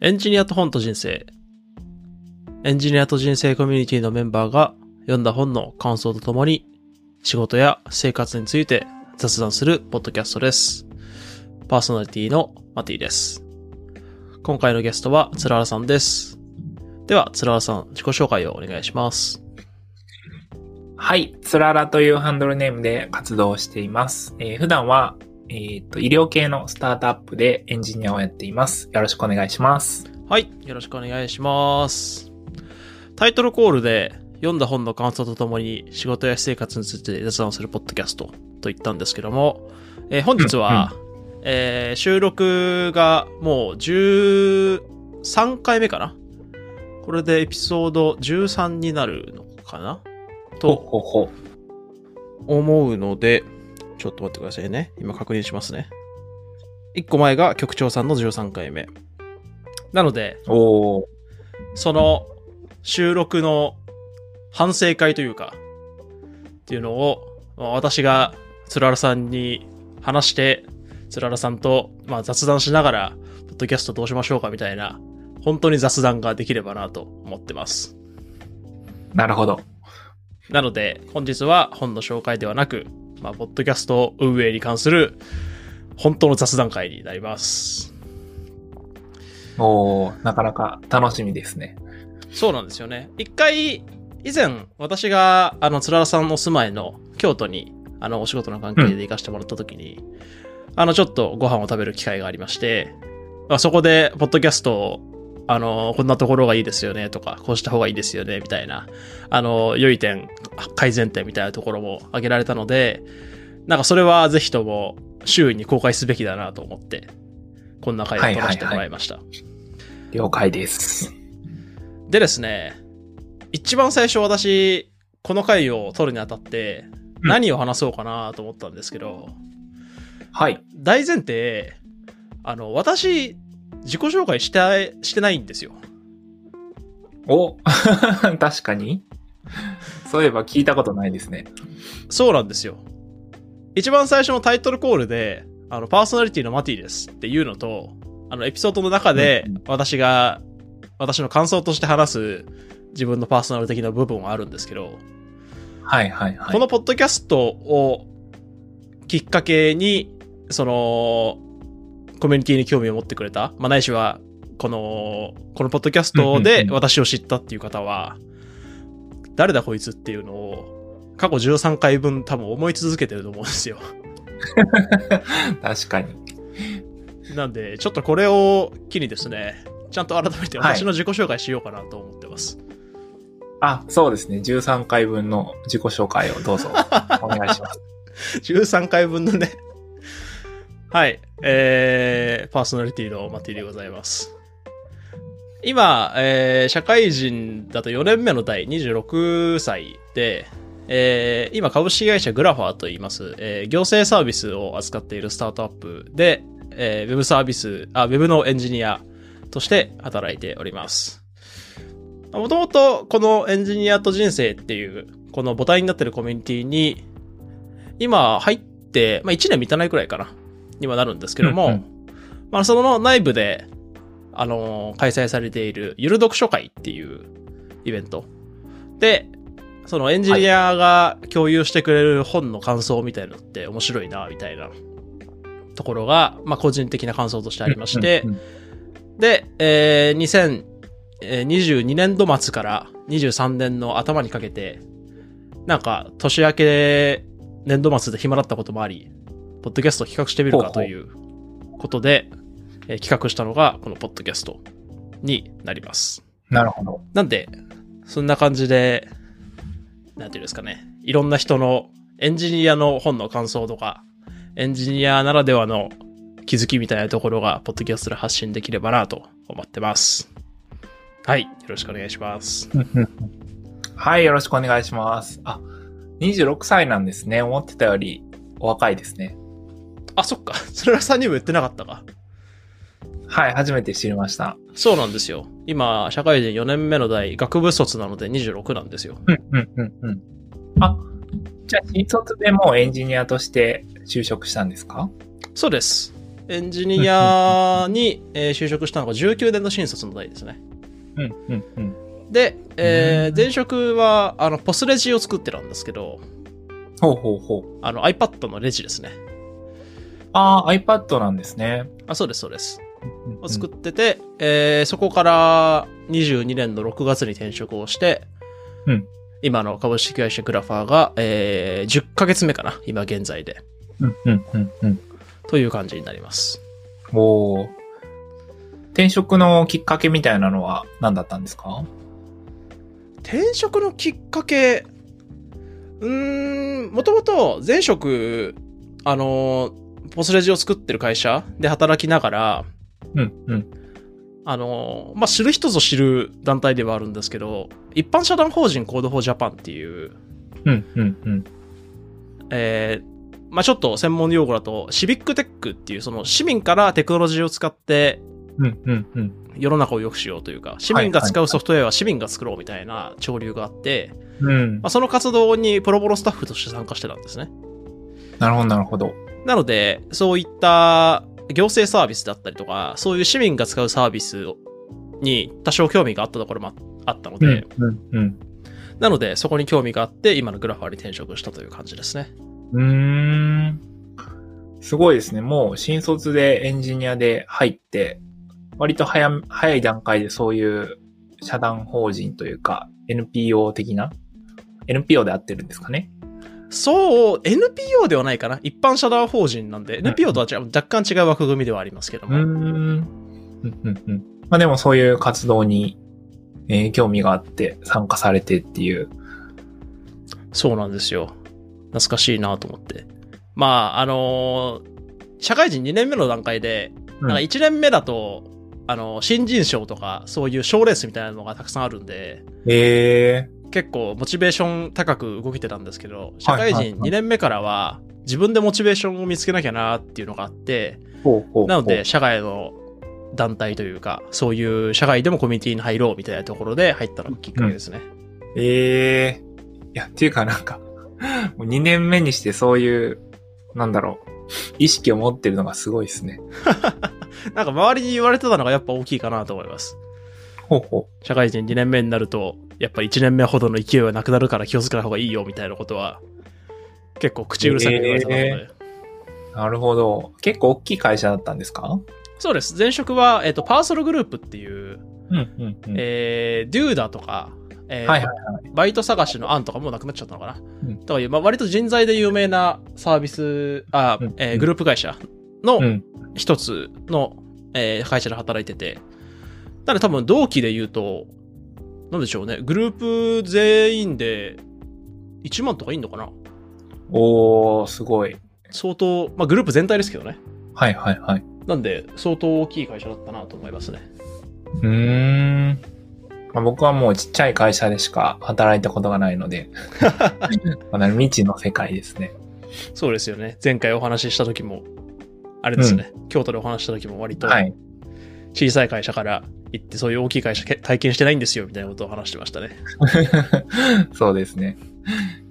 エンジニアと本と人生。エンジニアと人生コミュニティのメンバーが読んだ本の感想とともに仕事や生活について雑談するポッドキャストです。パーソナリティのマティです。今回のゲストはつららさんです。では、つららさん、自己紹介をお願いします。はい。つららというハンドルネームで活動しています。えー普段は、えっ、と、医療系のスタートアップでエンジニアをやっています。よろしくお願いします。はい、よろしくお願いします。タイトルコールで読んだ本の感想とともに仕事や私生活について雑談するポッドキャストと言ったんですけども、えー本日は、えー収録がもう13回目かな？これでエピソード13になるのかな？ほとほほ。思うので、ちょっと待ってくださいね。今確認しますね。1個前が局長さんの13回目。なので。その収録の反省会というか、っていうのを、まあ私がつららさんに話して、つららさんと、まあ、雑談しながら、ポッドキャストどうしましょうかみたいな、本当に雑談ができればなと思ってます。なるほど。なので、本日は本の紹介ではなく、まあ、ポッドキャスト運営に関する、本当の雑談会になります。おー、なかなか楽しみですね。そうなんですよね。一回、以前、私が、あの、つららさんの住まいの京都に、あの、お仕事の関係で行かせてもらった時に、あの、ちょっとご飯を食べる機会がありまして、まあ、そこで、ポッドキャストを、あの、こんなところがいいですよね、とか、こうした方がいいですよね、みたいな、あの、良い点、改善点みたいなところも挙げられたので、なんかそれはぜひとも周囲に公開すべきだなと思って、こんな会を撮らせてもらいました。了解です。でですね、一番最初私、この回を撮るにあたって、うん何を話そうかなと思ったんですけど、はい。大前提、あの、私、自己紹介して、してないんですよ。お 確かに。そういえば聞いたことないですね。そうなんですよ。一番最初のタイトルコールで、あの、パーソナリティのマティですっていうのと、あの、エピソードの中で私が、私の感想として話す自分のパーソナル的な部分はあるんですけど、はいはいはい。このポッドキャストをきっかけに、その、コミュニティに興味を持ってくれた、まあ、ないしは、この、このポッドキャストでうん私を知ったっていう方は、誰だこいつっていうのを、過去13回分多分思い続けてると思うんですよ。確かに。なんで、ちょっとこれを機にですね、ちゃんと改めてはい私の自己紹介しようかなと思ってます。あ、そうですね。13回分の自己紹介をどうぞお願いします。13回分のね。はい。えー、パーソナリティのマティでございます。今、えー、社会人だと4年目の代、26歳で、えー、今株式会社グラファーと言います、えー行政サービスを扱っているスタートアップで、えー、ウェブサービス、あ、ウェブのエンジニアとして働いております。もともとこのエンジニアと人生っていう、この母体になってるコミュニティに、今入って、まあ1年満たないくらいかな、にはなるんですけども、うんうん。まあその内部で、あのー開催されているゆる読書会っていうイベント。で、そのエンジニアが共有してくれる本の感想みたいなのって面白いな、みたいな。ところが、まあ個人的な感想としてありまして、うんうんで、えー、2022年度末から23年の頭にかけて、なんか年明け年度末で暇だったこともあり、ポッドキャストを企画してみるかということで、えー企画したのがこのポッドキャストになります。なるほど。なんで、そんな感じで、なんていうんですかね、いろんな人のエンジニアの本の感想とか、エンジニアならではの気づきみたいなところが、ポッドキャストで発信できればなと思ってます。はい、よろしくお願いします。はい、よろしくお願いします。あ、26歳なんですね。思ってたよりお若いですね。あ、そっか、それはさんにも言ってなかったか。はい、初めて知りました。そうなんですよ。今、社会人4年目の代、学部卒なので26なんですよ。うん、うん、うん、うん。あ、じゃあ、新卒でもうエンジニアとして就職したんですか？そうです。エンジニアに、えー就職したのが19年の新卒の代ですね。うん、うん、うん。で、えーうん前職は、あの、ポスレジを作ってたんですけど、ほうほうほう。あの iPad のレジですね。ああ、iPad なんですね。あ、そうです、そうです。うんを作ってて、えーそこから22年の6月に転職をして、うん今の株式会社グラファーが、えー10ヶ月目かな、今現在で。うん、うん、うん、うん。という感じになります。おー転職のきっかけみたいなのは何だったんですか？転職のきっかけ、うーん、もともと前職、あの、ポスレジを作ってる会社で働きながら、うん、うん。あの、まあ、知る人ぞ知る団体ではあるんですけど、一般社団法人コードフォージャパンっていう、うん、うん、うん。えーまあ、ちょっと専門用語だと、シビックテックっていう、その市民からテクノロジーを使って。世の中を良くしようというか、市民が使うソフトウェアは市民が作ろうみたいな潮流があって、うんまあ、。その活動にプロボノスタッフとして参加してたんですね。なるほど、なるほど。なので、そういった行政サービスだったりとか、そういう市民が使うサービスに多少興味があったところもあったので、うん、うん。なので、そこに興味があって、今のグラファーに転職したという感じですね。うーん。すごいですね。もう新卒でエンジニアで入って、割と早、早い段階でそういう社団法人というか NPO 的な ?NPO で合ってるんですかね？そう、NPO ではないかな。一般社団法人なんで、ん NPO とは違う若干違う枠組みではありますけども。うーん。うん、うん、うん。まあでもそういう活動に、えー興味があって参加されてっていう。そうなんですよ。懐かしいなと思って。まあ、あのー社会人2年目の段階で、うんなんか1年目だと、あの、新人賞とか、そういう賞レースみたいなのがたくさんあるんで、え結構モチベーション高く動けてたんですけど、社会人はいはいはい2年目からは、自分でモチベーションを見つけなきゃなっていうのがあって、なので、、社外の団体というか、そういう社外でもコミュニティに入ろうみたいなところで入ったのがきっかけですね。ええいや、っていうかなんか、もう2年目にしてそういう、なんだろう、意識を持ってるのがすごいですね。なんか周りに言われてたのがやっぱ大きいかなと思います。ほうほ社会人2年目になると、やっぱ1年目ほどの勢いはなくなるから気をつけた方がいいよみたいなことは、結構口うるさく言われてたので。えう。なるほど。結構大きい会社だったんですか？そうです。前職は、えっ、と、パーソルグループっていう、うん、うん、うん。えー、デューダとか、えーはいはいバイト探しの案とかもうなくなっちゃったのかな？うんとかいう、まあ、割と人材で有名なサービス、あ、うんえーグループ会社のうん。一つの、えー会社で働いてて、ただ多分同期で言うと、なんでしょうね、グループ全員で1万とかいいのかな？おー、すごい。相当、まあグループ全体ですけどね。はいはいはい。なんで、相当大きい会社だったなと思いますね。うーん。まあ、僕はもうちっちゃい会社でしか働いたことがないので、まだ未知の世界ですね。そうですよね。前回お話しした時も、あれですね、京都でお話しした時も割とはい。小さい会社から行ってそういう大きい会社け体験してないんですよみたいなことを話してましたね。そうですね。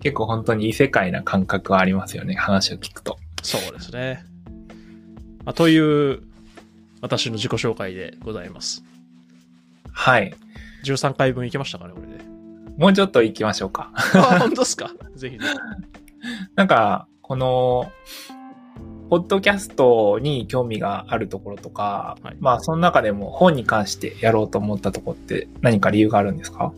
結構本当に異世界な感覚はありますよね。話を聞くと。そうですね。まあ、という、私の自己紹介でございます。はい。13回分いけましたかね、これで。もうちょっと行きましょうか。あ、本当ですか？ぜひぜひ。なんか、この、ポッドキャストに興味があるところとか、はいまあ、その中でも本に関してやろうと思ったところって何か理由があるんですか？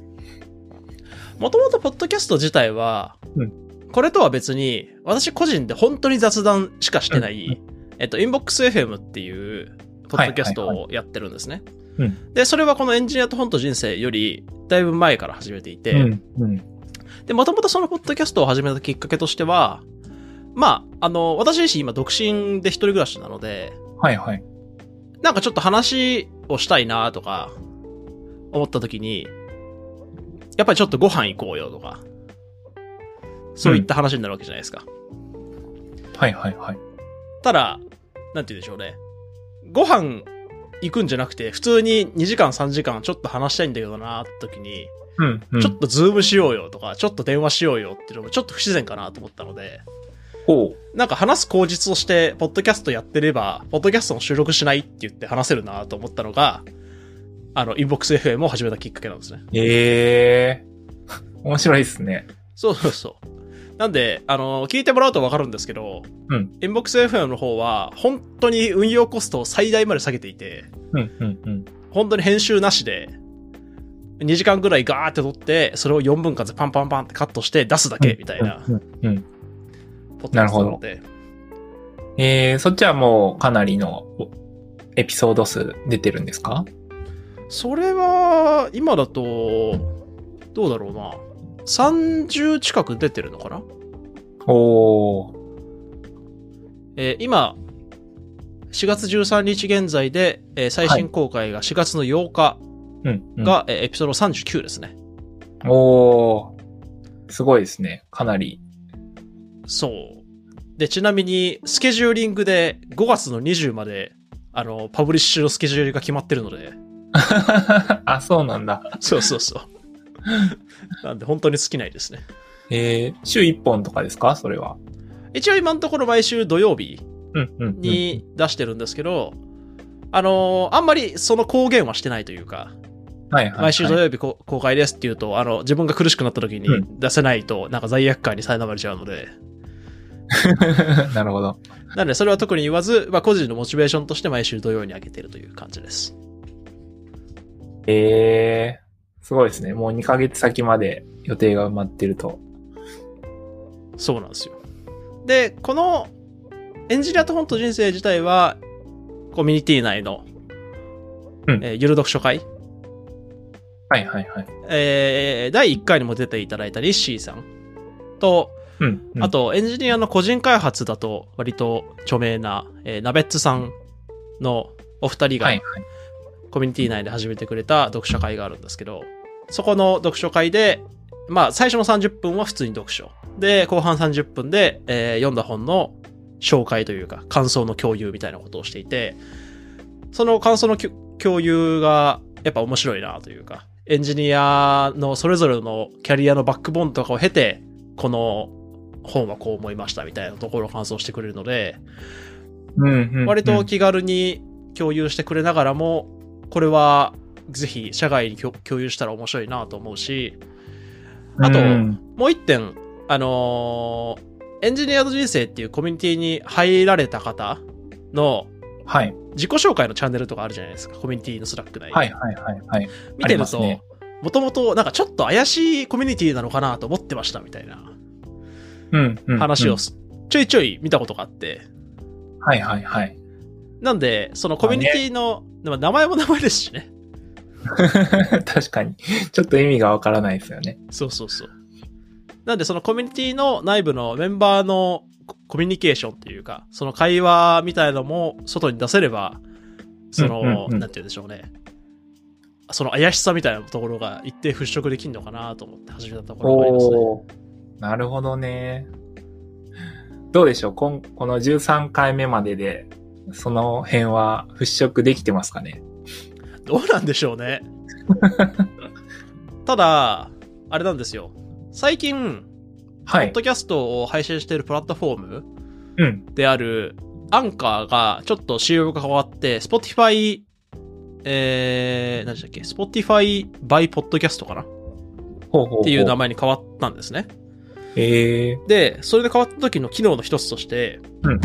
もともとポッドキャスト自体は、うんこれとは別に、私個人で本当に雑談しかしてない、うんえっと、インボックス FM っていう、ポッドキャストをやってるんですね。うんで、それはこのエンジニアと本と人生より、だいぶ前から始めていて、うん。うん。で、もともとそのポッドキャストを始めたきっかけとしては、まあ、あの、私自身今独身で一人暮らしなので、はいはい。なんかちょっと話をしたいなとか、思った時に、やっぱりちょっとご飯行こうよとか、そういった話になるわけじゃないですか。はいはいはい。ただ、なんて言うんでしょうね。ご飯行くんじゃなくて、普通に2時間3時間ちょっと話したいんだけどなって時に、うん、うん。ちょっとズームしようよとか、ちょっと電話しようよっていうのもちょっと不自然かなと思ったので、ほなんか話す口実として、ポッドキャストやってれば、ポッドキャストの収録しないって言って話せるなと思ったのが、あの、インボックス FM を始めたきっかけなんですね。う。え え面白いですね。そうそうそう。なんで、あの、聞いてもらうとわかるんですけど、うん。インボックス FM の方は、本当に運用コストを最大まで下げていて、うん、うん、うん。本当に編集なしで、2時間ぐらいガーって撮って、それを4分割でパンパンパンってカットして出すだけみたいな、うん、うん。うんポッドキャストなので、えー、そっちはもうかなりのエピソード数出てるんですか？それは、今だと、どうだろうな。30近く出てるのかな？おー。えー今、4月13日現在で、えー最新公開が4月の8日うん、うん。が、えーエピソード39ですね。おー。すごいですね。かなり。そう。で、ちなみに、スケジューリングで5月の20まで、あの、パブリッシュのスケジュールが決まってるので、あ、そうなんだ。そうそうそう。なんで、本当に尽きないですね。えー、週1本とかですか？それは。一応今のところ毎週土曜日。に出してるんですけど、あのーあんまりその公言はしてないというか、はいはい、はい。毎週土曜日こ公開ですっていうと、あの、自分が苦しくなった時にう出せないと、なんか罪悪感に苛まれちゃうので、なるほど。なのでそれは特に言わず、まあ個人のモチベーションとして毎週土曜に上げてるという感じです。えー、すごいですね。もう2ヶ月先まで予定が埋まってると。そうなんですよ。で、このエンジニアと本と人生自体は、コミュニティ内の、うんえーゆる読書会、はいはいはい。えー第1回にも出ていただいたリッシーさんと、うん、うん。あ、とエンジニアの個人開発だと割と著名な、えーナベッツさんのお二人が。コミュニティ内で始めてくれた読書会があるんですけど、そこの読書会で、まあ最初の30分は普通に読書。で、後半30分で、えー読んだ本の紹介というか感想の共有みたいなことをしていて、その感想の共有がやっぱ面白いなというか、エンジニアのそれぞれのキャリアのバックボーンとかを経て、この本はこう思いましたみたいなところを感想してくれるので、うん、うんうん。割と気軽に共有してくれながらも、これはぜひ社外に共共有したら面白いなと思うし、あとうんもう一点、あのーエンジニアの人生っていうコミュニティに入られた方のはい。自己紹介のチャンネルとかあるじゃないですか、コミュニティのスラック内に。はいはいはいはい。見てるともともとなんかちょっと怪しいコミュニティなのかなと思ってましたみたいな。話をちょいちょい見たことがあって、はいはいはい。なんで、そのコミュニティの、でも名前も名前ですしね。確かに。ちょっと意味がわからないですよね。そうそうそう。なんでそのコミュニティの内部のメンバーのココミュニケーションっていうか、その会話みたいのも外に出せれば、その、うんうんうんなんて言うんでしょうね。その怪しさみたいなところが一定払拭できるのかなと思って始めたところがありますね。なるほどね。どうでしょう？こんこの13回目までで、その辺は払拭できてますかね？どうなんでしょうね。ただ、あれなんですよ。最近、はい。ポッドキャストを配信しているプラットフォームうん。である、アンカーがちょっと仕様が変わって、Spotify、えー、何でしたっけ ?Spotify by Podcast かな？っほうほうほう。ていう名前に変わったんですね。えー、で、それで変わった時の機能の一つとして、うん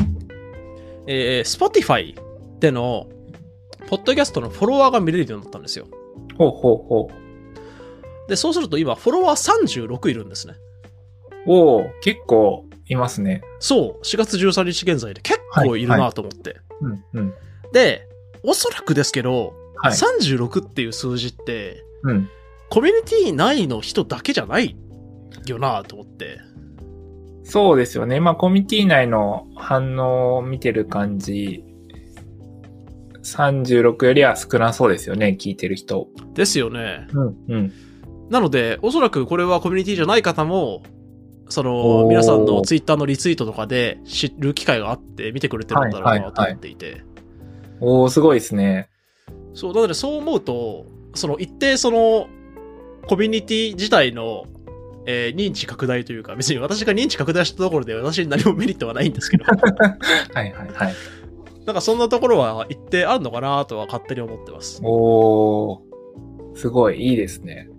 えー、Spotify での、ポッドキャストのフォロワーが見れるようになったんですよ。ほうほうほで、そうすると今、フォロワー36いるんですね。う。おー結構いますね。そう、4月13日現在で結構いるなと思って。うん、うん。で、おそらくですけど、はい。36っていう数字って、うん。コミュニティ内の人だけじゃないよなと思って。そうですよね。まあ、コミュニティ内の反応を見てる感じ、36よりは少なそうですよね、聞いてる人。ですよね。うん、うん。なので、おそらくこれはコミュニティじゃない方も、そおの、ー皆さんのツイッターのリツイートとかで知る機会があって見てくれてるんだろうなと思っていて。おーすごいですね。そう、なのでそう思うと、その一定その、コミュニティ自体のえー認知拡大というか、別に私が認知拡大したところで私に何もメリットはないんですけど、はいはいはい。なんかそんなところは一定あるのかなとは勝手に思ってます。おー、すごいいいですね。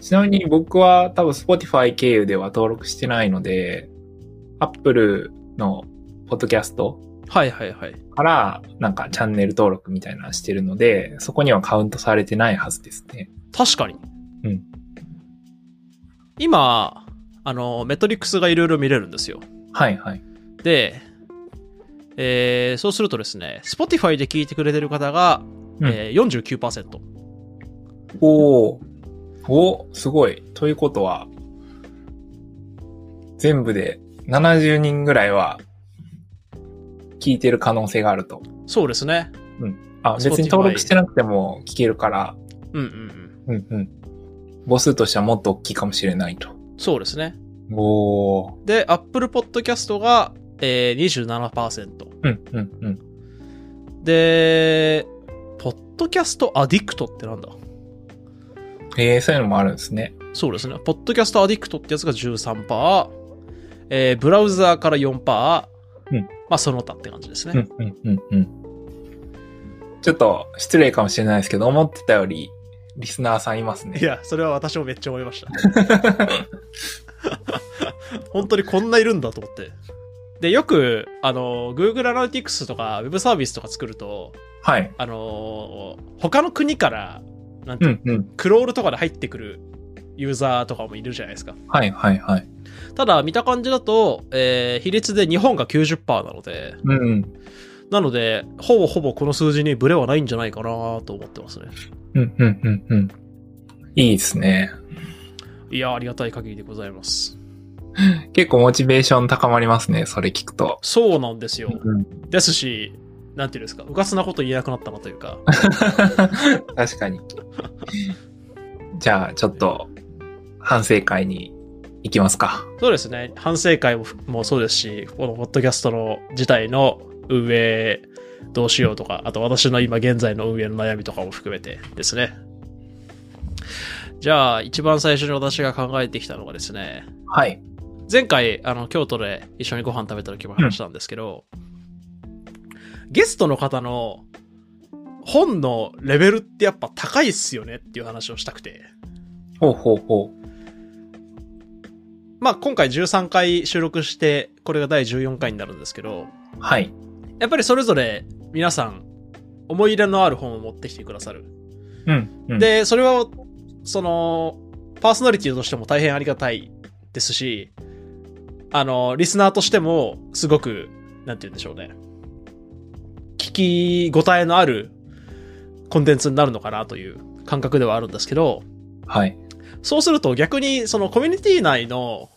ちなみに僕は多分 Spotify 経由では登録してないので、Apple のポッドキャストはいはいはい。からなんかチャンネル登録みたいなのしてるので、そこにはカウントされてないはずですね。確かに。うん。今、あの、メトリックスがいろいろ見れるんですよ。はいはい。で、えーそうするとですね、Spotify で聞いてくれてる方が、うんえー49%。おー、おすごい。ということは、全部で70人ぐらいは聞いてる可能性があると。そうですね。あ、別に登録してなくても聞けるから、うんうんうん。うんうん。母数としてはもっと大きいかもしれないと。そうですね。おー。で、Apple Podcast が、えー、27%。うんうんうん。で、ポッドキャストアディクトってなんだ？えー、そういうのもあるんですね。そうですね。ポッドキャストアディクトってやつが13%、えー、ブラウザーから4%、うんまあその他って感じですね。うんうんうんうん。ちょっと失礼かもしれないですけど、思ってたよりリスナーさんいますね。いや、それは私もめっちゃ思いました。本当にこんないるんだと思って。で、よく、あの、Google Analytics とか Web サービスとか作ると、はい。あの、他の国から、なんていうのうんうん。クロールとかで入ってくるユーザーとかもいるじゃないですか。はいはいはい。ただ、見た感じだと、えー比率で日本が90%なので、うんうん。なので、ほぼほぼこの数字にブレはないんじゃないかなと思ってますね。うんうんうんうん。いいですね。いや、ありがたい限りでございます。結構モチベーション高まりますね、それ聞くと。そうなんですよ。うん。ですし、なんていうんですか、うかつなこと言えなくなったなというか、確かに。じゃあ、ちょっと、反省会に行きますか。そうですね、反省会ももそうですし、このポッドキャストの自体の運営どうしようとか、あと私の今現在の運営の悩みとかも含めてですね。じゃあ、一番最初に私が考えてきたのがですね、はい。前回、あの、京都で一緒にご飯食べた時も話したんですけど、ゲストの方の本のレベルってやっぱ高いっすよねっていう話をしたくて。ほうほうほう。まあ今回13回収録して、これが第14回になるんですけど、はい。やっぱりそれぞれ皆さん思い入れのある本を持ってきてくださる。うん、うん。、で、それは、その、パーソナリティとしても大変ありがたいですし、あの、リスナーとしてもすごく、なんて言うんでしょうね。聞き応えのあるコンテンツになるのかなという感覚ではあるんですけど、はい。そうすると逆にそのコミュニティ内の、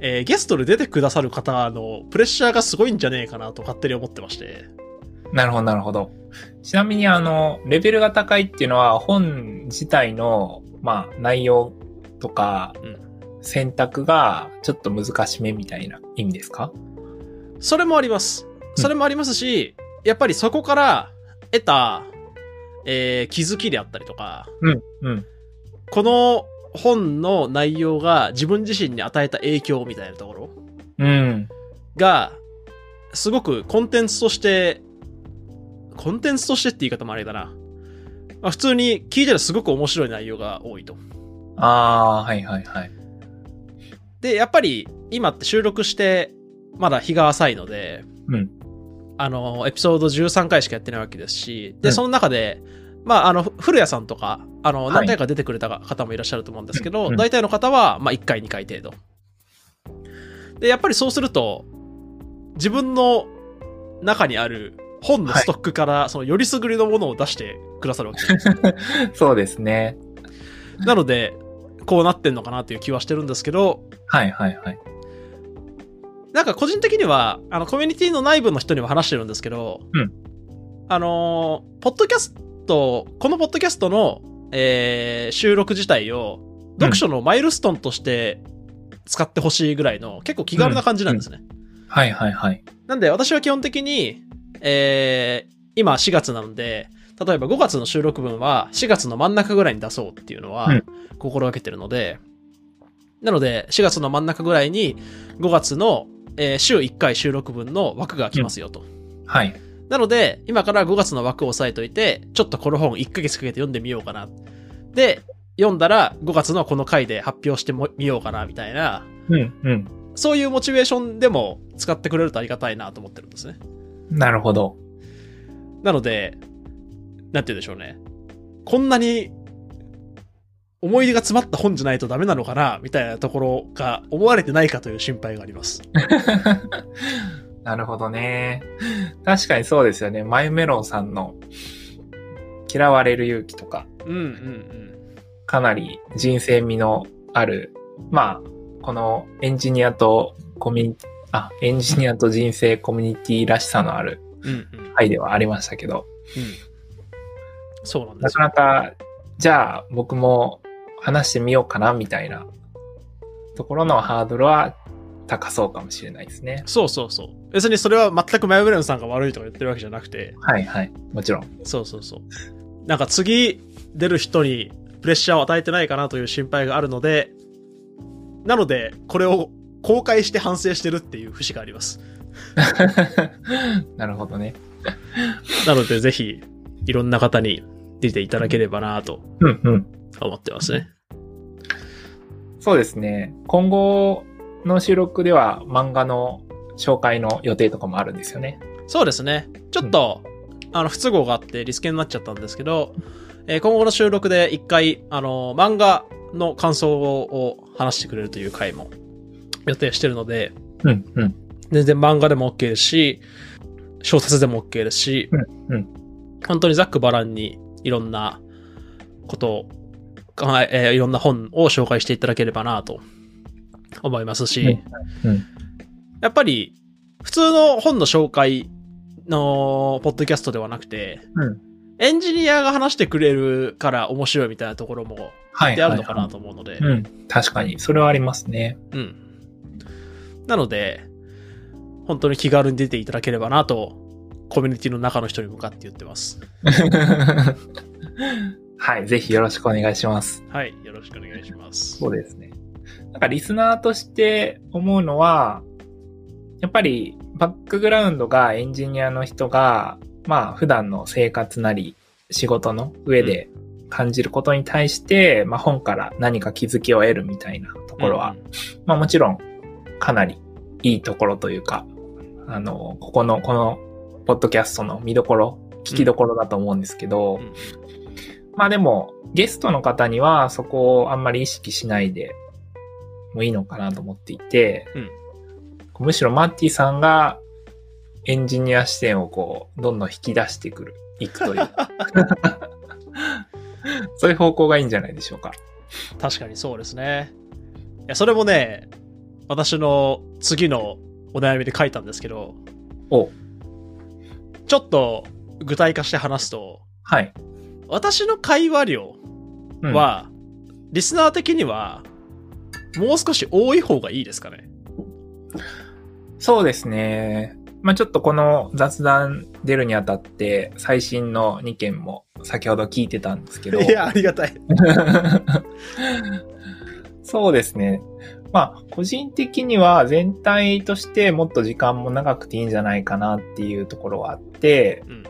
えーゲストで出てくださる方のプレッシャーがすごいんじゃねえかなと勝手に思ってまして。なるほど、なるほど。ちなみに、あの、レベルが高いっていうのは、本自体の、まあ、内容とかうん、選択が、ちょっと難しめみたいな意味ですか？それもあります。それもありますし、やっぱりそこから得た、えー気づきであったりとか、うん、うん。この本の内容が自分自身に与えた影響みたいなところ？うん。が、すごくコンテンツとして、コンテンツとしてって言い方もあれだな。まあ、普通に聞いたらすごく面白い内容が多いと。ああ、はいはいはい。で、やっぱり今って収録して、まだ日が浅いので、うん。あの、エピソード13回しかやってないわけですし、で、うんその中で、まあ、あの、ふ古谷さんとか、あの、はい何回か出てくれた方もいらっしゃると思うんですけど、うん大体の方は、まあ、1回、2回程度。で、やっぱりそうすると、自分の中にある本のストックから、その、よりすぐりのものを出してくださるわけです。そうですね。なので、こうなってんのかなという気はしてるんですけど、はいはいはい。なんか個人的には、あの、コミュニティの内部の人にも話してるんですけど、うんあのーポッドキャスト、このポッドキャストの、えー収録自体を、読書のマイルストンとして使ってほしいぐらいの、結構気軽な感じなんですね。はいはいはい。なんで、私は基本的に、えー今4月なので、例えば5月の収録分は4月の真ん中ぐらいに出そうっていうのはうん心がけてるので、なので、4月の真ん中ぐらいに、5月の、えー週1回収録分の枠が来ますよと。はい。なので、今から5月の枠を押さえといて、ちょっとこの本1ヶ月かけて読んでみようかな。で、読んだら5月のこの回で発表してもみようかな、みたいな、うん、うん。そういうモチベーションでも使ってくれるとありがたいなと思ってるんですね。なるほど。なので、なんて言うんでしょうね。こんなに思い出が詰まった本じゃないとダメなのかなみたいなところが思われてないかという心配があります。なるほどね。確かにそうですよね。マイメロンさんの嫌われる勇気とか、うんうんうん。かなり人生味のある、まあ、このエンジニアとコミュニティ、あ、エンジニアと人生コミュニティらしさのあるうんうん。回ではありましたけど、うん。そうなんでなすよ。かなか、じゃあ僕も話してみようかなみたいなところのハードルは高そうかもしれないですね。そうそうそう。別にそれは全くマヨブレンさんが悪いとか言ってるわけじゃなくて、はいはい。もちろん。そうそうそう。なんか次出る人にプレッシャーを与えてないかなという心配があるので、なので、これを公開して反省してるっていう節があります。なるほどね。なので、ぜひ、いろんな方に出ていただければなとうんうん。思ってますね。そうですね。今後の収録では漫画の紹介の予定とかもあるんですよね。そうですね。ちょっと、あの、不都合があってリスケになっちゃったんですけど、えー今後の収録で一回、あの、漫画の感想を話してくれるという回も予定してるので、うんうん。全然漫画でも OK ですし、小説でも OK ですし、うんうん本当にざっくばらんにいろんなことを、はいえーいろんな本を紹介していただければなと思いますし、うんうんやっぱり普通の本の紹介のポッドキャストではなくて、うんエンジニアが話してくれるから面白いみたいなところもはい。であるのかなはいと思うので、はいうん。確かに。それはありますね。うん。なので、本当に気軽に出ていただければなと、コミュニティの中の人に向かって言ってます。はい。ぜひよろしくお願いします。はい、よろしくお願いします。そうですね。なんかリスナーとして思うのは、やっぱりバックグラウンドがエンジニアの人が、まあ普段の生活なり仕事の上で感じることに対して、まあ本から何か気づきを得るみたいなところは、まあもちろんかなりいいところというか、あの、ここの、このポッドキャストの見どころ、聞きどころだと思うんですけど、うん。うん。まあでも、ゲストの方にはそこをあんまり意識しないでもいいのかなと思っていて、むしろマッティさんがエンジニア視点をこう、どんどん引き出してくる、いくという。そういう方向がいいんじゃないでしょうか。確かにそうですね。いや、それもね、私の次のお悩みで書いたんですけど、おちょっと具体化して話すと、はい。私の会話量うん、は、リスナー的には、もう少し多い方がいいですかね。そうですね。まあちょっとこの雑談出るにあたって、最新の2件も先ほど聞いてたんですけど。いや、ありがたい。そうですね。まあ、個人的には全体としてもっと時間も長くていいんじゃないかなっていうところはあって、うん。ま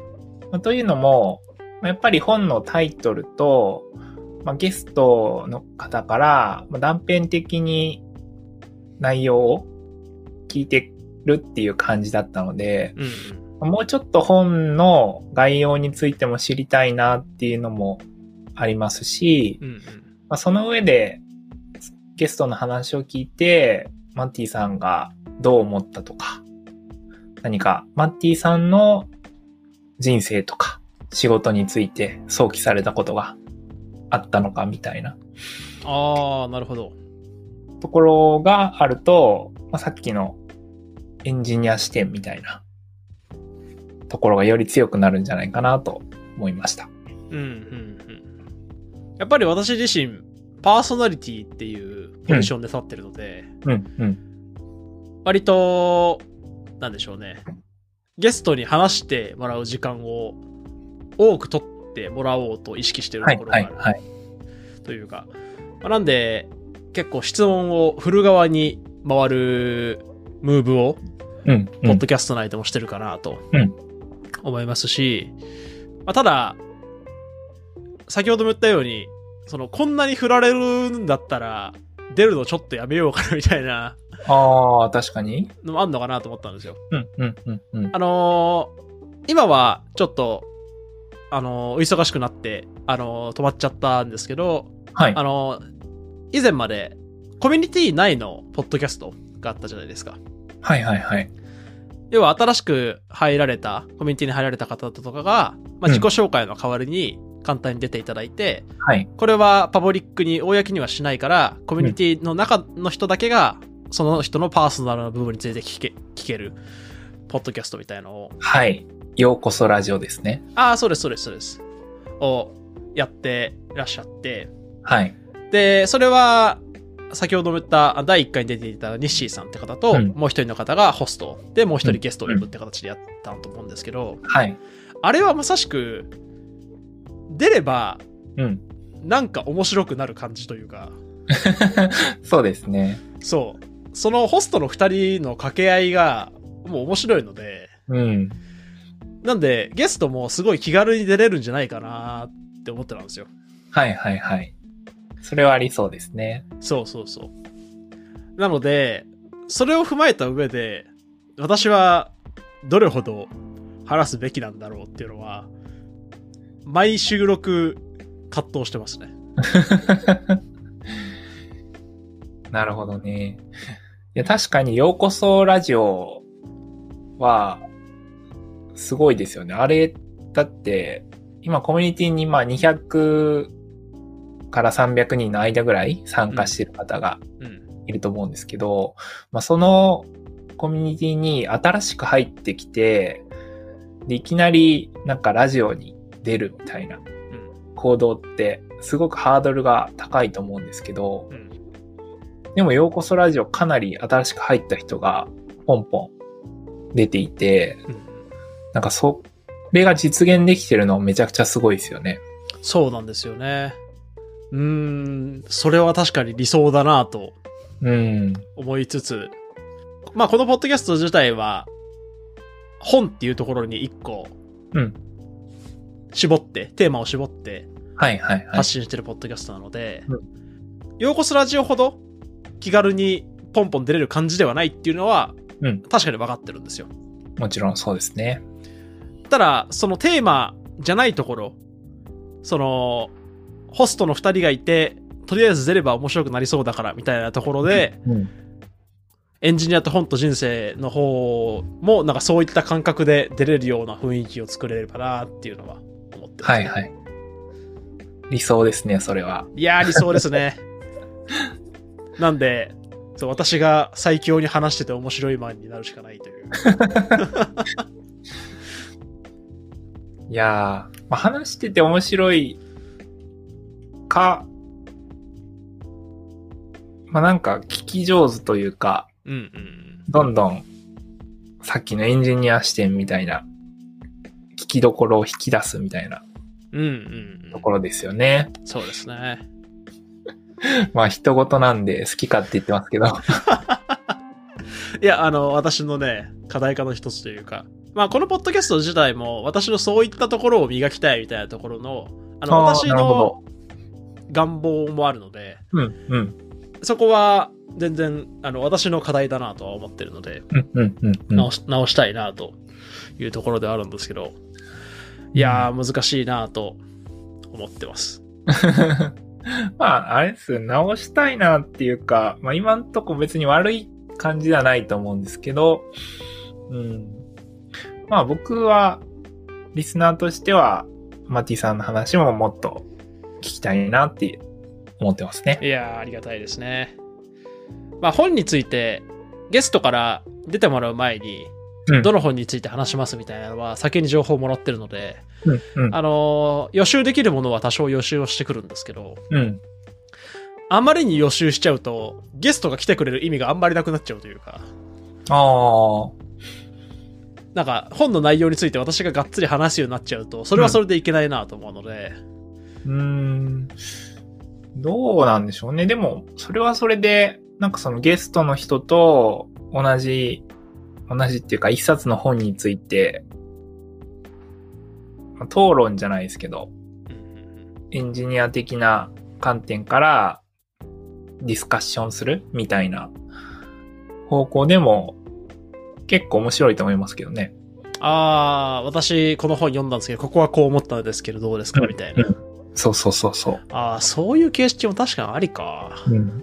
あというのも、まあやっぱり本のタイトルと、まあ、ゲストの方からまあ断片的に内容を聞いてるっていう感じだったので、うんまあもうちょっと本の概要についても知りたいなっていうのもありますし、うん。うんまあ、その上で、ゲストの話を聞いて、マッティさんがどう思ったとか、何か、マッティさんの人生とか、仕事について想起されたことがあったのかみたいなああ、なるほど。ところがあると、まあ、さっきのエンジニア視点みたいなところがより強くなるんじゃないかなと思いました。うん、うん、うん。やっぱり私自身、パーソナリティっていうポジションで立ってるので、うん、うん。割と、なんでしょうね。ゲストに話してもらう時間を多く取ってもらおうと意識してるはい、ところがある。はい、はい。というか。まあなんで、結構質問を振る側に回るムーブを、うん。ポッドキャスト内でもしてるかなとうん思いますし、まあ、ただ、先ほども言ったように、その、こんなに振られるんだったら、出るのちょっとやめようかなみたいなああ、確かに。のもあんのかなと思ったんですよ。うん、うん、うん、うん。あのー今はちょっと、あのーお忙しくなって、あのー止まっちゃったんですけど、はいあ。のー以前までコミュニティ内のポッドキャストがあったじゃないですか。はい、はい、はい。要は新しく入られた、コミュニティに入られた方とかが、まあ、うん自己紹介の代わりに簡単に出ていただいて、はい。これはパブリックに、公にはしないから、コミュニティの中の人だけが、その人のパーソナルな部分について聞け、聞ける、ポッドキャストみたいのを、はい。ようこそラジオですね。ああ、そうです、そうです、そうです。をやってらっしゃって、はい。で、それは、先ほども言ったあ第1回に出ていたニッシーさんって方と、うんもう一人の方がホストで、もう一人ゲストを呼ぶって形でやったと思うんですけど、はい。あれはまさしく、出れば、うん。なんか面白くなる感じというか、そうですね。そう。そのホストの二人の掛け合いが、もう面白いので、うん。なんで、ゲストもすごい気軽に出れるんじゃないかなって思ってたんですよ。はい、はい、はい。それはありそうですね。そうそうそう。なので、それを踏まえた上で、私はどれほど話すべきなんだろうっていうのは、毎収録葛藤してますね。なるほどね。いや、確かにようこそラジオは、すごいですよね。あれ、だって、今コミュニティにまあ200から300人の間ぐらい参加してる方がうん。いると思うんですけど、まあそのコミュニティに新しく入ってきて、で、いきなりなんかラジオに出るみたいなうん。行動ってすごくハードルが高いと思うんですけど、うん。でも、ようこそラジオかなり新しく入った人がポンポン出ていて、うん。なんかそれが実現できてるのめちゃくちゃすごいですよね。そうなんですよね。うーん、それは確かに理想だなとうん。思いつつ、まあこのポッドキャスト自体は、本っていうところに一個、うん。絞って、テーマを絞ってはいはいはい発。信してるポッドキャストなので、うんようこそラジオほど気軽にポンポン出れる感じではないっていうのは、うん確かに分かってるんですよ。もちろんそうですね。ただ、そのテーマじゃないところ、その、ホストの二人がいて、とりあえず出れば面白くなりそうだからみたいなところで、うん。エンジニアと本と人生の方も、なんかそういった感覚で出れるような雰囲気を作れればなっていうのは思ってます、はいはい。理想ですね、それは。いやー、理想ですね。なんで、そう私が最強に話してて面白いマンになるしかないという。いやー、まあ、話してて面白いか、まあなんか聞き上手というか、うんうん。どんどんさっきのエンジニア視点みたいな聞きどころを引き出すみたいなうんうんうん。ところですよね。そうですね。まあ人事なんで好きかって言ってますけど。いや、あの、私のね、課題化の一つというか、まあ、このポッドキャスト自体も、私のそういったところを磨きたいみたいなところの、あの、私のど願望もあるので、うん、うん、そこは全然、あの、私の課題だなとは思ってるので、うん、うん、うんうん。直し、直したいなというところではあるんですけど、いやー、難しいなと思ってます。まあ、あれですよ直したいなっていうか、まあ今んとこ別に悪い感じではないと思うんですけど、うん。まあ僕は、リスナーとしては、マティさんの話ももっと聞きたいなって思ってますね。いやー、ありがたいですね。まあ、本について、ゲストから出てもらう前に、うんどの本について話しますみたいなのは先に情報をもらってるので、うん、うん、あのー予習できるものは多少予習をしてくるんですけど、うん。あまりに予習しちゃうと、ゲストが来てくれる意味があんまりなくなっちゃうというか、ああ、なんか本の内容について私ががっつり話すようになっちゃうと、それはそれでいけないなと思うので、うーん。どうなんでしょうね。でも、それはそれで、なんかそのゲストの人と同じ、同じっていうか一冊の本について、まあ討論じゃないですけど、エンジニア的な観点からディスカッションするみたいな方向でも結構面白いと思いますけどね。ああ、私この本読んだんですけど、ここはこう思ったんですけどどうですか？みたいな。そうそうそうそう。ああ、そういう形式も確かにありか。うん。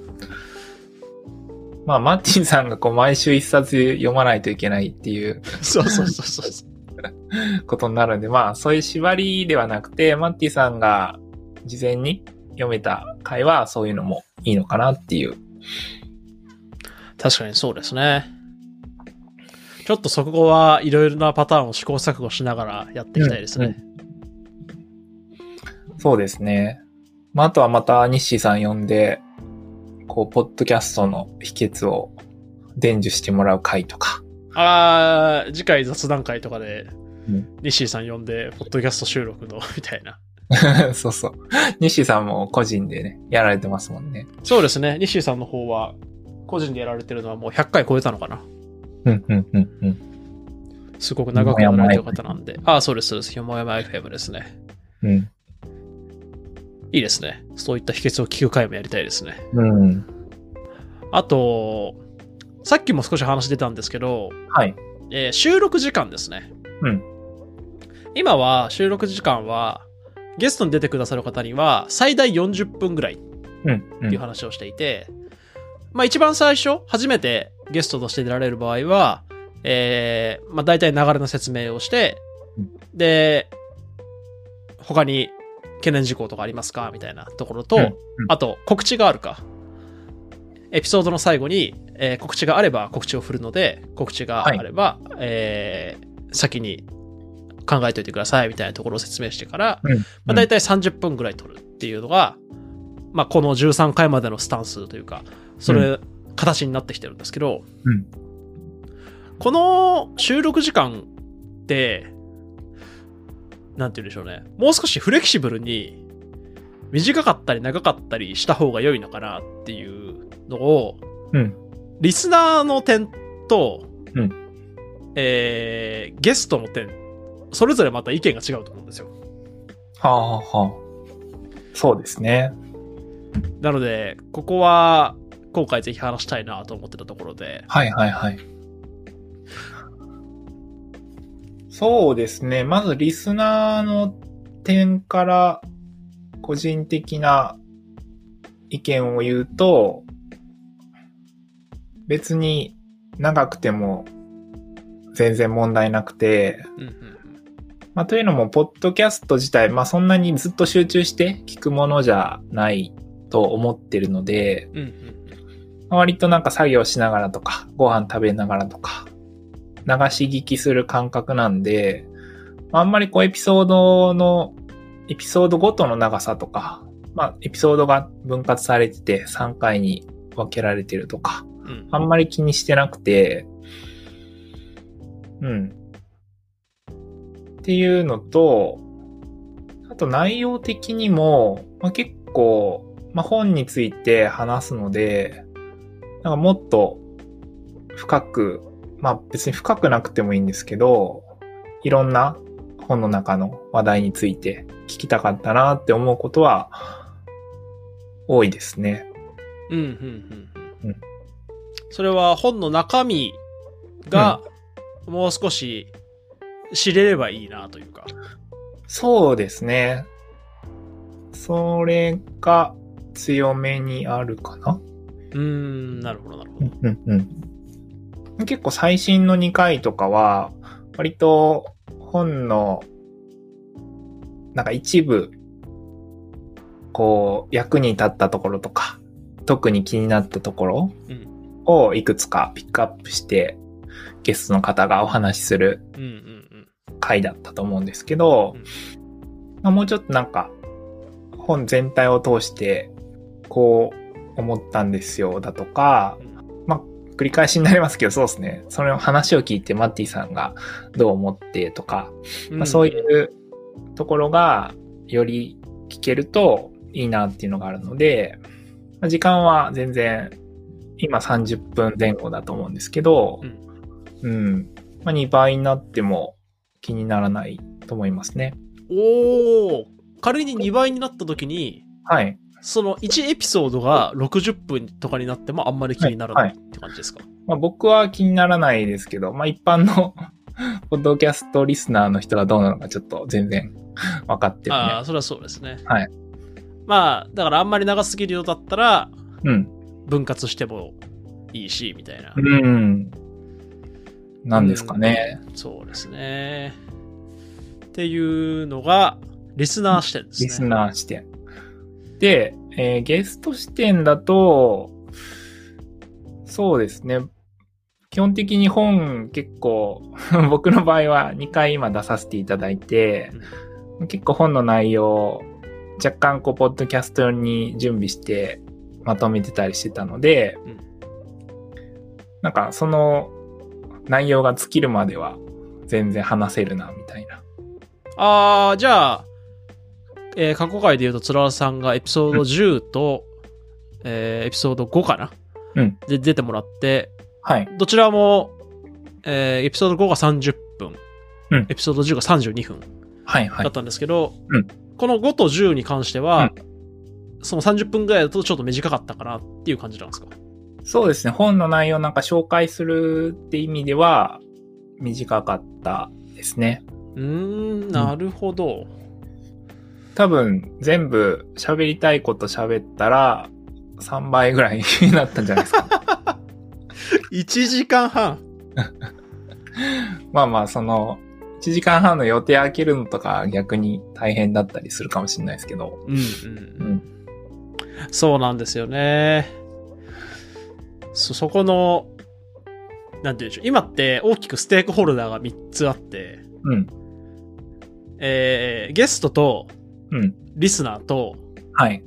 まあ、マッティンさんがこう毎週一冊読まないといけないっていうそうそうそうそう。ことになるんで、まあ、そういう縛りではなくて、マッティさんが事前に読めた回はそういうのもいいのかなっていう。確かにそうですね。ちょっとそこはいろいろなパターンを試行錯誤しながらやっていきたいですね。そうですね。まあ、あとはまたニッシーさん呼んで、こう、ポッドキャストの秘訣を伝授してもらう回とか。ああ、次回雑談会とかで、うん西井さん呼んで、ポッドキャスト収録のみたいな。そうそう。ニッシーさんも個人でね、やられてますもんね。そうですね。西井さんの方は、個人でやられてるのはもう100回超えたのかな。うん、うん、うん、うん。すごく長くやられてる方なんで。ああ、そうです、そうです。よもやま FM ですね。うん。いいですね。そういった秘訣を聞く回もやりたいですね。うん。あと、さっきも少し話出たんですけど、はい。えー収録時間ですね。うん。今は収録時間は、ゲストに出てくださる方には最大40分ぐらいっうん。ていう話をしていて、まあ一番最初、初めてゲストとして出られる場合は、えー、まあ大体流れの説明をしてうん、で、他に懸念事項とかありますか？みたいなところと、うんうん。あと告知があるか。エピソードの最後に、えー告知があれば告知を振るので、告知があれば、えー先に考えておいてくださいみたいなところを説明してから、うん。まあ、大体30分ぐらい取るっていうのが、まあ、この13回までのスタンスというか、それ、形になってきてるんですけど、うん。この収録時間って、なんて言うんでしょうね。もう少しフレキシブルに、短かったり長かったりした方が良いのかなっていうのを、うん。リスナーの点と、うんえーゲストの点、それぞれまた意見が違うと思うんですよ。はあ、はあ。そうですね。なので、ここは、今回ぜひ話したいなと思ってたところで、はいはいはい。そうですね。まずリスナーの点から個人的な意見を言うと、別に長くても全然問題なくて、うんうんまあ、というのも、ポッドキャスト自体、まあ、そんなにずっと集中して聞くものじゃないと思ってるので、うんうんまあ割となんか作業しながらとか、ご飯食べながらとか、流し聞きする感覚なんで、まああんまりこうエピソードの、エピソードごとの長さとか、まあエピソードが分割されてて3回に分けられてるとか、うんうんあんまり気にしてなくて、うん。っていうのと、あと内容的にも、まあ、結構、まあ、本について話すので、なんかもっと深く、まあ別に深くなくてもいいんですけど、いろんな本の中の話題について聞きたかったなって思うことは多いですね。うんうんうんそれは本の中身がもう少し知れればいいなというか。そうですね。それが強めにあるかなうーん、なるほどなるほど。うんうん。結構最新の2回とかは、割と本の、なんか一部、こう、役に立ったところとか、特に気になったところうんをいくつかピックアップして、ゲストの方がお話しする。回だったと思うんですけど、まあ、もうちょっとなんか、本全体を通して、こう思ったんですよだとか、まあ、繰り返しになりますけど、そうですね。その話を聞いてマッティさんがどう思ってとか、まあ、そういうところがより聞けると、いいなっていうのがあるので、まあ時間は全然、今30分前後だと思うんですけど、うん。まあ、2倍になっても気にならないと思いますね。おお仮に2倍になった時に、はい。その1エピソードが60分とかになってもあんまり気にならないって感じですか、まあ、僕は気にならないですけど、まあ、一般の ポッドキャストリスナーの人はどうなのかちょっと全然 分かってるね。ああ、それはそうですね。はい。まあ、だからあんまり長すぎるようだったら、うん。分割してもいいし、みたいな。うん。なんですかね。そうですね。っていうのが、リスナー視点ですね。リスナー視点。で、えーゲスト視点だと、そうですね。基本的に本結構、僕の場合は2回今出させていただいて、結構本の内容、若干こう、ポッドキャスト用に準備してまとめてたりしてたので、うんなんかその内容が尽きるまでは全然話せるな、みたいな。ああ、じゃあ、えー過去回で言うと、つららさんがエピソード10と、えーエピソード5かな？うん。で出てもらって、はい。どちらも、えーエピソード5が30分、うんエピソード10が32分はい、はいだっ。たんですけど、うんこの5と10に関しては、その30分ぐらいだとちょっと短かったかなっていう感じなんですか？そうですね。本の内容なんか紹介するって意味では短かったですね。うーん、なるほど。多分全部喋りたいこと喋ったら3倍ぐらいになったんじゃないですか。1時間半。まあまあ、その、1時間半の予定開けるのとか逆に大変だったりするかもしれないですけど。うんうん。そうなんですよね。そ、そこの、なんて言うんでしょう。今って大きくステークホルダーが3つあって、うん。えー、ゲストと、うん。リスナーと、はい。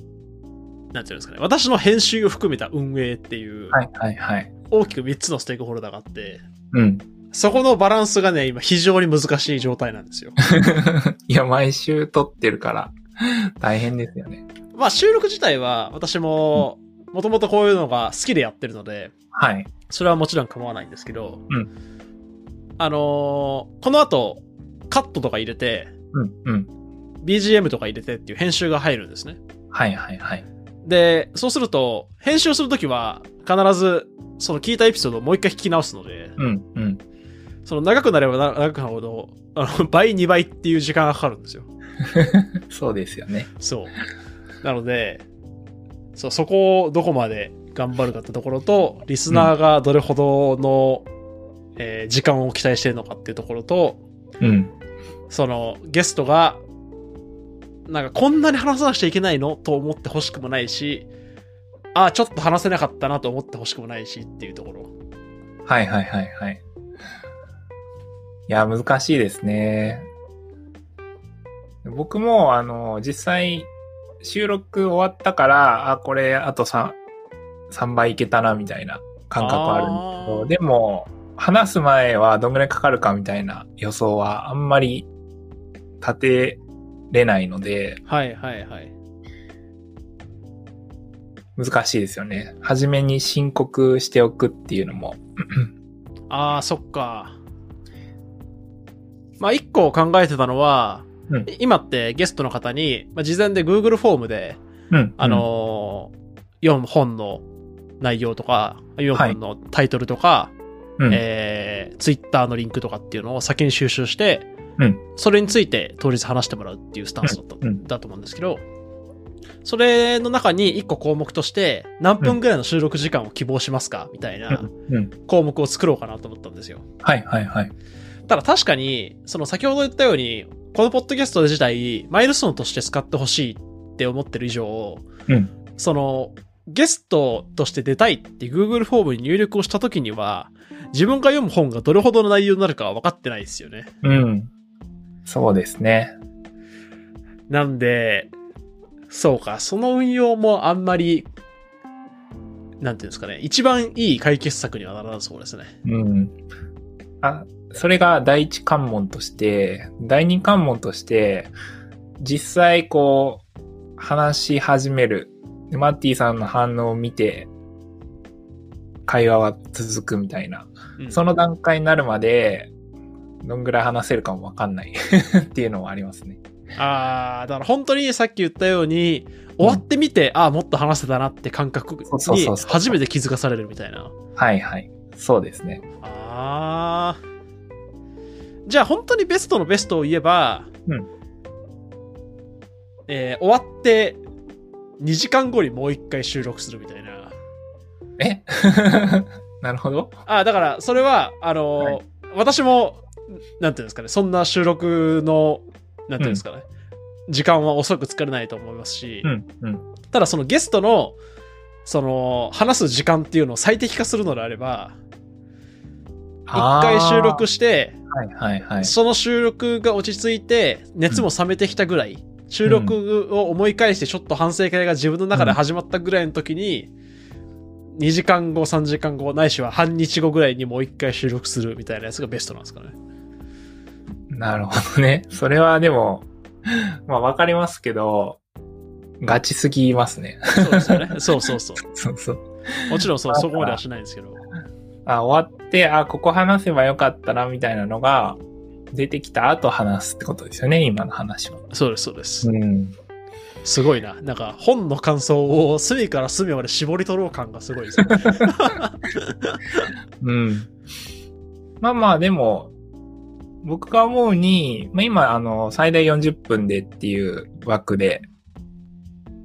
なんていうんですかね。私の編集を含めた運営っていう、はい、はい、はい。大きく3つのステークホルダーがあって、うん。そこのバランスがね、今非常に難しい状態なんですよ。いや、毎週撮ってるから大変ですよね。まあ収録自体は私も、もともとこういうのが好きでやってるので、はい。それはもちろん構わないんですけど、うんあのーこの後、カットとか入れて、うん、うん。BGM とか入れてっていう編集が入るんですね。はい、はい、はい。で、そうすると、編集をするときは、必ず、その聞いたエピソードをもう一回聞き直すので、うん、うん。その長くなればな長くなるほど、あの、倍、2倍っていう時間がかかるんですよ。そうですよね。そう。なので、そう、そこをどこまで頑張るかってところと、リスナーがどれほどの、えー時間を期待してるのかっていうところと、うん。そのゲストが、なんかこんなに話さなくちゃいけないのと思ってほしくもないし、ああ、ちょっと話せなかったなと思ってほしくもないしっていうところ。はいはいはいはい。いや、難しいですね。僕も、あの、実際、収録終わったから、あ、これ、あと3、3倍いけたな、みたいな感覚はあるんですけあど、ーでも、話す前はどんぐらいかかるかみたいな予想はあんまり立てれないので、はいはいはい。難しいですよね。初めに申告しておくっていうのも。ああ、そっか。まあ、一個考えてたのは、うん今ってゲストの方に、まあ、事前で Google フォームで、うん。あのー、4本の内容とか、4本のタイトルとか、うん、えー、Twitter のリンクとかっていうのを先に収集して、うんそれについて当日話してもらうっていうスタンスだった、うんうんだと思うんですけど、それの中に1個項目として、何分ぐらいの収録時間を希望しますかみたいな。項目を作ろうかなと思ったんですよ。はいはいはい。ただ確かに、その先ほど言ったように、このポッドキャスト自体、マイルストーンとして使ってほしいって思ってる以上、うん。その、ゲストとして出たいって Google フォームに入力をした時には、自分が読む本がどれほどの内容になるかは分かってないですよね。うん。そうですね。なんで、そうか、その運用もあんまり、なんていうんですかね、一番いい解決策にはならなそうですね。うん。あ、それが第一関門として、第二関門として、実際こう、話し始める。でマッティさんの反応を見て、会話は続くみたいな。うんその段階になるまで、どんぐらい話せるかもわかんない っていうのはありますね。ああ、だから本当にさっき言ったように、終わってみて、ああ、もっと話せたなって感覚に初めて気づかされるみたいな。はいはい。そうですね。ああ。じゃあ本当にベストのベストを言えば、うんえー終わって2時間後にもう一回収録するみたいな。え？なるほど。ああ、だからそれは、あのーはい私も、なんていうんですかね、そんな収録の、なんていうんですかね、時間は遅く作れないと思いますし、うん、うん。ただそのゲストの、その、話す時間っていうのを最適化するのであれば、一回収録しして、はいはいはい。その収録が落ち着いて、熱も冷めてきたぐらい、収録を思い返してちょっと反省会が自分の中で始まったぐらいの時に、2時間後、3時間後、ないしは半日後ぐらいにもう一回収録するみたいなやつがベストなんですかね。なるほどね。それはでも、まあわかりますけど、ガチすぎますね。そうですよね。そうそうそう。そうそう。もちろんそう、そこまではしないんですけど。あ、終わって、あ、ここ話せばよかったな、みたいなのが、出てきた後話すってことですよね、今の話は。そうです、そうです。うん。すごいな。なんか、本の感想を隅から隅まで絞り取ろう感がすごいですね。うん。まあまあ、でも、僕が思うに、まあ今、あの、最大40分でっていう枠で、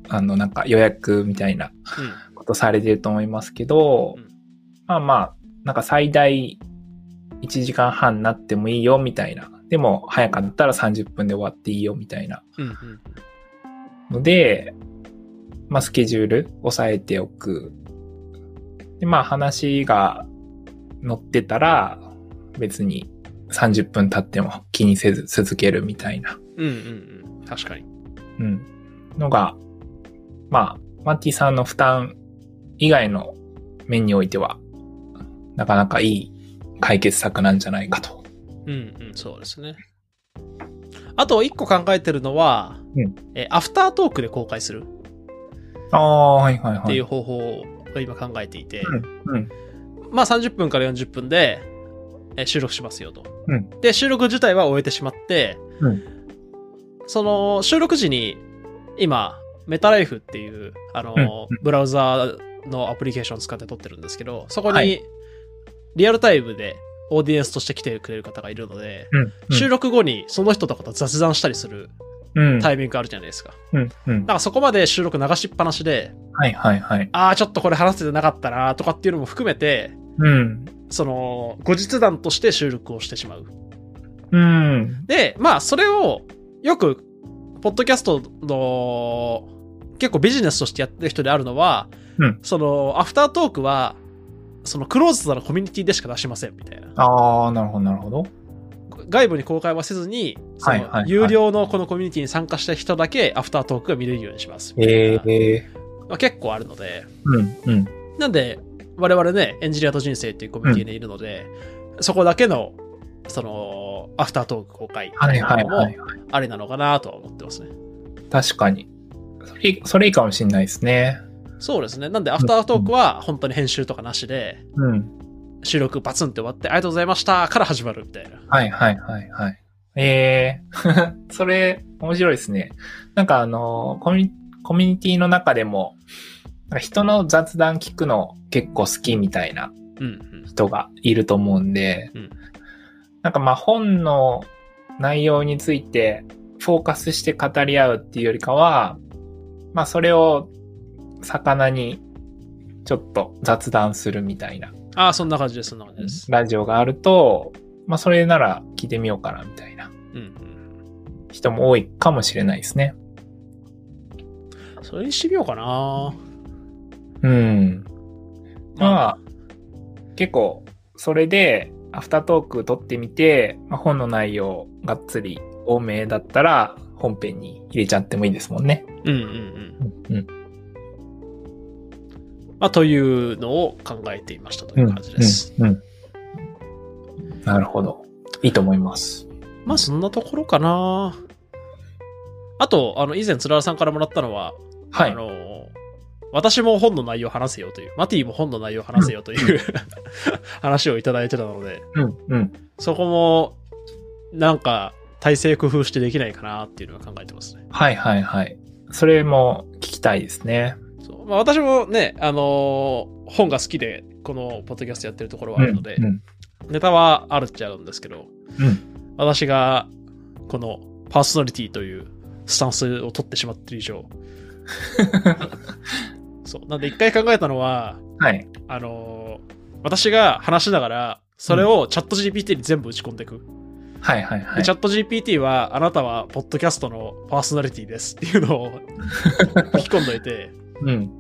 あの、なんか予約みたいなことされてると思いますけど、うんまあまあ、なんか最大1時間半になってもいいよみたいな。でも、早かったら30分で終わっていいよみたいなうん。うん。ので、まあスケジュール押さえておく。で、まあ話が載ってたら、別に30分経っても気にせず続けるみたいな、うんうんうん。確かに。うん。のが、まあ、マッティさんの負担以外の面においては、なかなかいい解決策なんじゃないかと。うんうん、そうですね。あと、一個考えてるのは、うんえアフタートークで公開するああ、はいはいはい。っていう方法を今考えていて、うん。うん。まあ30分から40分でえ収録しますよと。うんで、収録自体は終えてしまって、うんその収録時に今、メタライフっていう、あの、ブラウザのアプリケーションを使って撮ってるんですけど、そこにはいリアルタイムでオーディエンスとして来てくれる方がいるので、うん。収録後にその人とかと雑談したりするうん。タイミングがあるじゃないですか。うん。うんだ。からそこまで収録流しっぱなしで、はいはいはい。ああ、ちょっとこれ話せてなかったなとかっていうのも含めて、うん。その、後日談として収録をしてしまう。うん。で、まあ、それを、よく、ポッドキャストの、結構ビジネスとしてやってる人であるのは、うんその、アフタートークは、そのクローズドなコミュニティでしか出しませんみたいな。ああ、なるほどなるほど。外部に公開はせずに、その有料のこのコミュニティに参加した人だけアフタートークが見れるようにしますみたいな。ええまあ、結構あるので、うん、うん。なんで、我々ね、エンジニアと人生っていうコミュニティにいるので、そこだけの、その、アフタートーク公開もはい。ありなのかなとは思ってますね。確かに。それ、それいいかもしれないですね。そうですね。なんで、アフタートークは本当に編集とかなしで、うん。収録バツンって終わって、ありがとうございましたから始まるみたいな。はいはいはいはい。ええ それ、面白いですね。なんかあの、コミュニコミュニティの中でも、人の雑談聞くの結構好きみたいなうん、人がいると思うんで、うんなんかまあ本の内容についてフォーカスして語り合うっていうよりかは、まあそれを魚にちょっと雑談するみたいなああ、そんな感じです、そんな感じです。ラジオがあると、まあそれなら聞いてみようかなみたいな。人も多いかもしれないですね。それにしてみようかな。うん。まあ、結構、それで、アフタートーク撮ってみて、まあ、本の内容がっつり多めだったら、本編に入れちゃってもいいですもんね。うん、うん、うん。うん。まあ、というのを考えていましたという感じです。うん。うん。なるほど。いいと思います。まあ、そんなところかな。あと、あの、以前、つららさんからもらったのは、はい。あの、私も本の内容を話せよという、マティも本の内容を話せよという 話をいただいてたので、うん、うん。そこも、なんか、体制工夫してできないかなっていうのは考えてますね。はい、はい、はい。それも聞きたいですね。そうまあ、私もね、あのー本が好きで、このポッドキャストやってるところはあるので、うん、うん。ネタはあるっちゃあるんですけど、うん私が、このパーソナリティというスタンスを取ってしまってる以上、そう。なんで一回考えたのは、はい。あのー私が話しながら、それをチャット GPT に全部打ち込んでいく。はい、はい、はいでチ。ャット GPT は、あなたはポッドキャストのパーソナリティですっていうのを 吹き込んどいて、うん。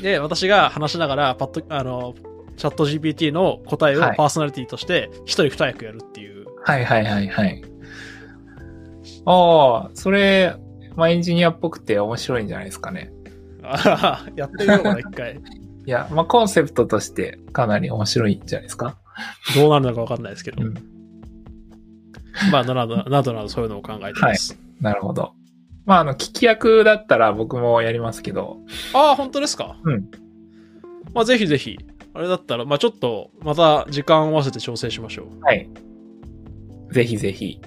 で、私が話しながら、パッド、あの、チャット GPT の答えをはいパーソナリティとして、一人二役やるっていう。はい、はい、はい、はい。ああ、それ、まあ、エンジニアっぽくて面白いんじゃないですかね。あははやってみようかな、一回。いや、まあ、コンセプトとしてかなり面白いんじゃないですか？どうなるのかわかんないですけど。うん。まあ、などなどなどそういうのを考えてます。なるほど。まあ、あの、聞き役だったら僕もやりますけど。ああ、本当ですか？うん。まあ、ぜひぜひ。あれだったら、まあ、ちょっと、また時間を合わせて調整しましょう。はい。ぜひぜひ。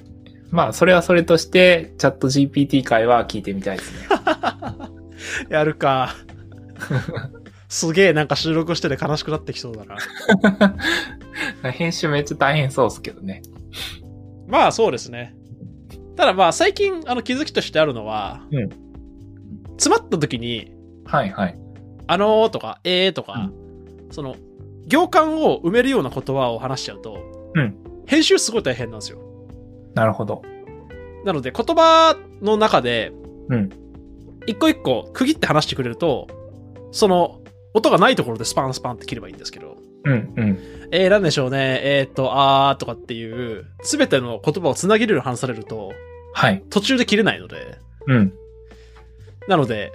まあ、それはそれとして、チャット GPT 会は聞いてみたいですね。やるか。すげえなんか収録してて悲しくなってきそうだな。編集めっちゃ大変そうですけどね。まあそうですね。ただまあ最近あの気づきとしてあるのは、うん詰まった時に、はいはい。あのーとか、えーとか、その、行間を埋めるような言葉を話しちゃうと、うん編集すごい大変なんですよ。なるほど。なので言葉の中で、うん一個一個区切って話してくれると、その、音がないところでスパンスパンって切ればいいんですけど、うんうん。えー、なんでしょうね、えーっと、あーとかっていう、すべての言葉をつなげるように話されると、はい。途中で切れないので、うん。なので、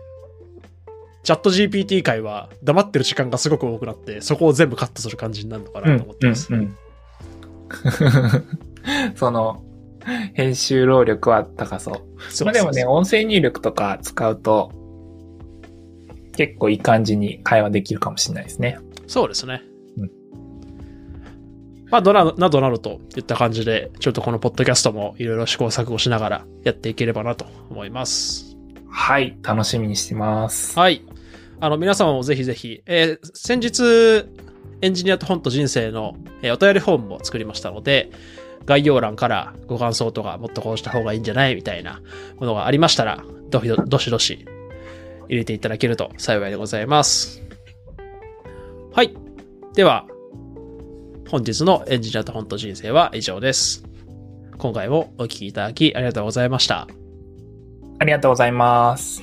チャット GPT 界は黙ってる時間がすごく多くなって、そこを全部カットする感じになるのかうんなと思ってます。うんうんその、編集労力は高そう。そうまあでもね、音声入力とか使うと、結構いい感じに会話できるかもしれないですね。そうですね。うんまあ、どな、などなどといった感じで、ちょっとこのポッドキャストもいろいろ試行錯誤しながらやっていければなと思います。はい。楽しみにしてます。はい。あの、皆様もぜひぜひ、えー先日、エンジニアと本と人生の、えーお便りフォームも作りましたので、概要欄からご感想とか、もっとこうした方がいいんじゃないみたいなものがありましたら、どどしどし入れていただけると幸いでございます。はい。では、本日のエンジニアと本と人生は以上です。今回もお聞きいただきありがとうございました。ありがとうございます。